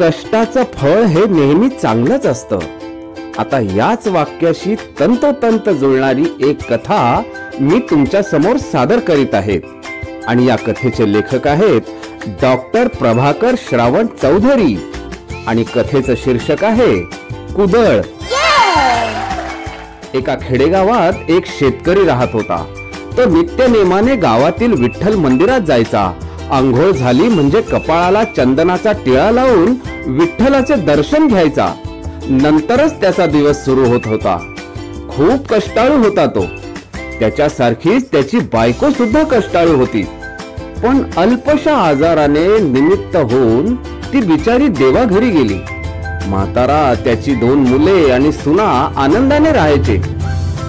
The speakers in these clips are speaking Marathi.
कष्टाचं फळ हे नेहमी चांगलंच असतं. आता याच वाक्याशी तंतोतंत जुळणारी एक कथा मी तुमच्यासमोर सादर करीत आहेत आणि या कथेचे लेखक आहेत डॉक्टर प्रभाकर श्रावण चौधरी. आणि कथेचं शीर्षक आहे कुदळ. एका खेडेगावात एक शेतकरी राहत होता. तो नित्य नेमाने गावातील विठ्ठल मंदिरात जायचा. आंघोळ झाली म्हणजे कपाळाला चंदनाचा टिळा लावून विठ्ठलाचे दर्शन घ्यायचा. नंतरच त्याचा दिवस सुरू होत होता. खूप कष्टाळू होता तो. त्याच्यासारखीच त्याची बायको सुद्धा कष्टाळू होती. पण अल्पशा आजाराने निमित्त होऊन ती बिचारी देवाघरी गेली. म्हातारा त्याची दोन मुले आणि सुना आनंदाने राहायचे.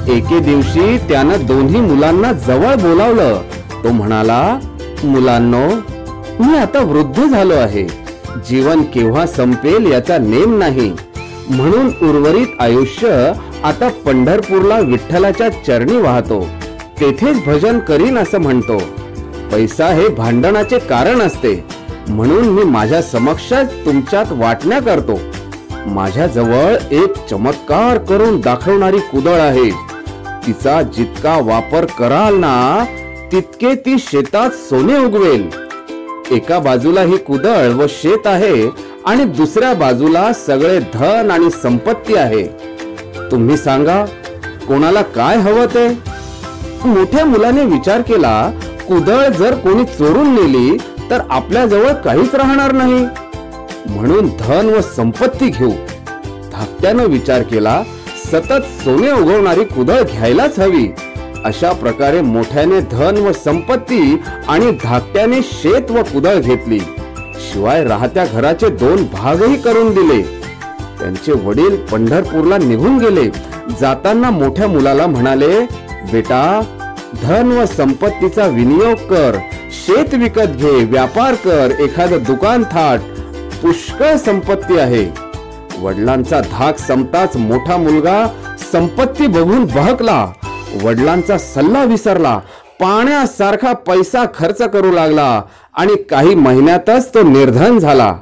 एके दिवशी त्यानं दोन्ही मुलांना जवळ बोलावलं. तो म्हणाला मुलांनो मी आता वृद्ध झालो आहे. जीवन केव्हा संपेल याचा नेम नाही. म्हणून उर्वरित आयुष्य आता पंढरपूरला विठ्ठलाच्या चरणी वाहतो. तेथेच भजन करीन असं म्हणतो. पैसा हे भांडणाचे कारण असते. म्हणून मी माझ्या समक्ष तुमच्यात वाटण्या करतो. माझ्या जवळ एक चमत्कार करून दाखवणारी कुदळ आहे. तिचा जितका वापर कराल ना तितके ती शेतात सोने उगवेल. एका बाजूला ही कुदळ व शेत आहे आणि दुसऱ्या बाजूला सगळे धन आणि संपत्ती आहे. तुम्ही सांगा कोणाला काय हवं ते? मोठ्या मुलाने विचार केला कुदळ जर कोणी चोरून नेली तर आपल्या जवळ काहीच राहणार नाही. म्हणून धन व संपत्ती घेऊ. धाकट्यानं विचार केला सतत सोने उगवणारी कुदळ घ्यायलाच हवी. अशा प्रकारे मोठ्याने धन व संपत्ती आणि धाकट्याने शेत व कुदळ घेतली. शिवाय राहत्या घराचे दोन भागही करून दिले. त्यांचे वडील पंढरपूरला निघून गेले. जाताना मोठ्या मुलाला म्हणाले बेटा धन व संपत्तीचा विनियोग कर. शेत विकत घे व्यापार कर. एखादं दुकान थाट. पुष्कळ संपत्ती आहे. वडिलांचा धाक संपताच मोठा मुलगा संपत्ती बघून बहकला. वडिलांचा सल्ला विसरला. पाण्यासारखा पैसा खर्च करू लागला आणि काही महिन्यातच तो निर्धन झाला.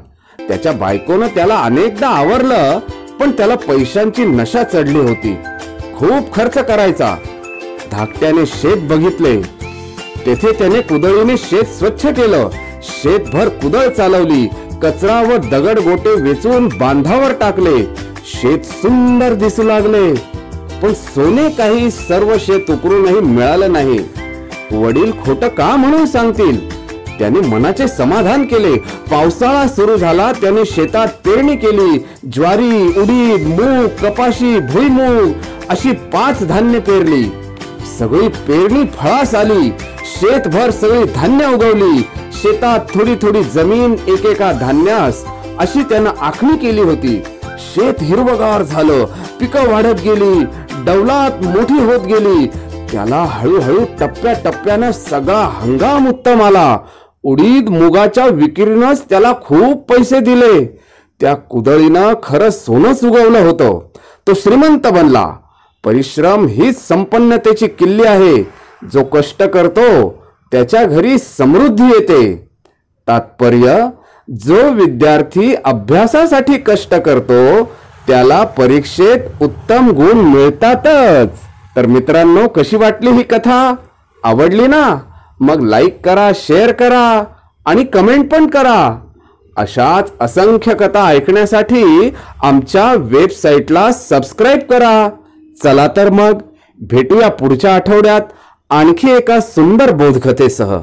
त्याच्या बायकोनं त्याला अनेकदा आवरलं पण त्याला पैशांची नशा चढली होती. खूप खर्च करायचा. धाकट्याने शेत बघितले. तेथे त्याने कुदळीने शेत स्वच्छ केलं. शेतभर कुदळ चालवली. कचरा व दगड गोटे वेचून बांधावर टाकले. शेत सुंदर दिसू लागले. पण सोने काही सर्व शेत उकरूनही मिळालं नाही. वडील खोट का म्हणून सांगतील? त्याने मनाचे समाधान केले. पावसाळा सुरू झाला त्याने शेतात पेरणी केली. ज्वारी उडीद मूग कपाशी भुईमूग अशी पाच धान्य पेरली. सगळी पेरणी फळास आली. शेतभर सगळी धान्य उगवली. शेतात थोडी थोडी जमीन एकेका धान्यास अशी त्यानं आखणी केली होती. शेत हिरवगार झालं. पिकं वाढत गेली. डौलात मोठी होत गेली. त्याला हळूहळू टप्प्या टप्प्यानं सगळा हंगाम उत्तम आला. उडीद मुगाच्या विक्रीनंच त्याला खूप पैसे दिले. त्या कुदळीनं खरं सोनंच उगवलं होतं. तो श्रीमंत बनला. परिश्रम हीच संपन्नतेची किल्ली आहे. जो कष्ट करतो त्याच्या घरी समृद्धी येते. तात्पर्य जो विद्यार्थी अभ्यासासाठी कष्ट करतो त्याला परीक्षेत उत्तम गुण मिळतातच. तर मित्रांनो कशी वाटली ही कथा? आवडली ना? मग लाईक करा शेअर करा आणि कमेंट पण करा. अशाच असंख्य कथा ऐकण्यासाठी आमच्या वेबसाईटला सबस्क्राईब करा. चला तर मग भेटूया पुढच्या आठवड्यात आणखी एका सुंदर बोधकथेसह.